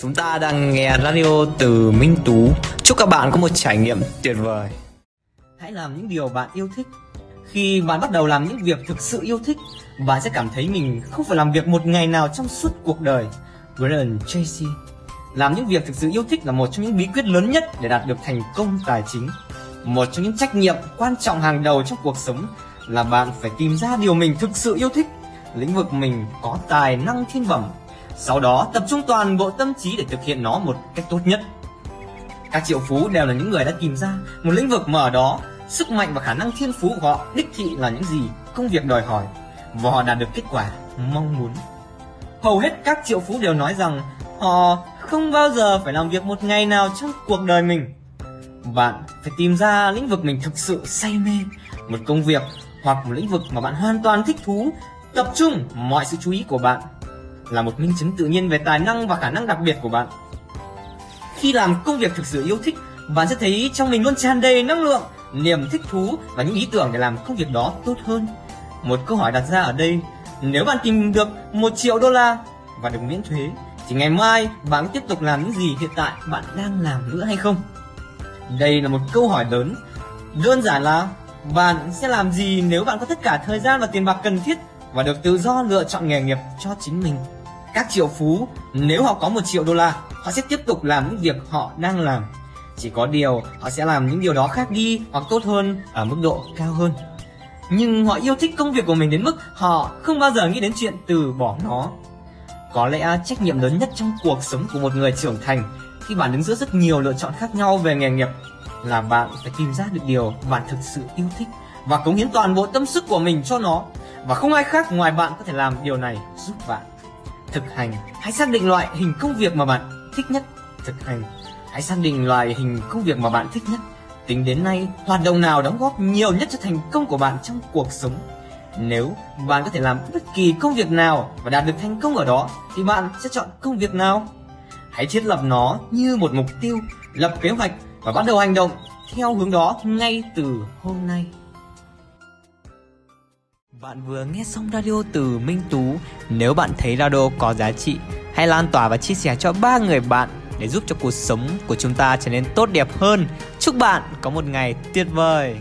Chúng ta đang nghe radio từ Minh Tú. Chúc các bạn có một trải nghiệm tuyệt vời. Hãy làm những điều bạn yêu thích. Khi bạn bắt đầu làm những việc thực sự yêu thích, bạn sẽ cảm thấy mình không phải làm việc một ngày nào trong suốt cuộc đời. Brian Tracy Làm những việc thực sự yêu thích là một trong những bí quyết lớn nhất để đạt được thành công tài chính. Một trong những trách nhiệm quan trọng hàng đầu trong cuộc sống là bạn phải tìm ra điều mình thực sự yêu thích, lĩnh vực mình có tài năng thiên bẩm. Sau đó tập trung toàn bộ tâm trí để thực hiện nó một cách tốt nhất. Các triệu phú đều là những người đã tìm ra một lĩnh vực mở đó sức mạnh và khả năng thiên phú của họ đích thị là những gì công việc đòi hỏi và họ đạt được kết quả mong muốn. Hầu hết các triệu phú đều nói rằng họ không bao giờ phải làm việc một ngày nào trong cuộc đời mình. Bạn phải tìm ra lĩnh vực mình thực sự say mê, một công việc hoặc một lĩnh vực mà bạn hoàn toàn thích thú, tập trung mọi sự chú ý của bạn là một minh chứng tự nhiên về tài năng và khả năng đặc biệt của bạn. Khi làm công việc thực sự yêu thích, bạn sẽ thấy trong mình luôn tràn đầy năng lượng, niềm thích thú và những ý tưởng để làm công việc đó tốt hơn. Một câu hỏi đặt ra ở đây, nếu bạn tìm được một triệu đô la và được miễn thuế, thì ngày mai bạn tiếp tục làm những gì hiện tại bạn đang làm nữa hay không? Đây là một câu hỏi lớn. Đơn giản là bạn sẽ làm gì nếu bạn có tất cả thời gian và tiền bạc cần thiết và được tự do lựa chọn nghề nghiệp cho chính mình? Các triệu phú, nếu họ có một triệu đô la, họ sẽ tiếp tục làm những việc họ đang làm. Chỉ có điều, họ sẽ làm những điều đó khác đi hoặc tốt hơn ở mức độ cao hơn. Nhưng họ yêu thích công việc của mình đến mức họ không bao giờ nghĩ đến chuyện từ bỏ nó. Có lẽ trách nhiệm lớn nhất trong cuộc sống của một người trưởng thành khi bạn đứng giữa rất nhiều lựa chọn khác nhau về nghề nghiệp là bạn phải tìm ra được điều bạn thực sự yêu thích và cống hiến toàn bộ tâm sức của mình cho nó và không ai khác ngoài bạn có thể làm điều này giúp bạn thực hành. Hãy xác định loại hình công việc mà bạn thích nhất. Thực hành. Hãy xác định loại hình công việc mà bạn thích nhất. Tính đến nay, hoạt động nào đóng góp nhiều nhất cho thành công của bạn trong cuộc sống? Nếu bạn có thể làm bất kỳ công việc nào và đạt được thành công ở đó, thì bạn sẽ chọn công việc nào? Hãy thiết lập nó như một mục tiêu, lập kế hoạch và bắt đầu hành động theo hướng đó ngay từ hôm nay bạn vừa nghe xong radio từ Minh Tú. Nếu bạn thấy radio có giá trị, hãy lan tỏa và chia sẻ cho ba người bạn để giúp cho cuộc sống của chúng ta trở nên tốt đẹp hơn. Chúc bạn có một ngày tuyệt vời.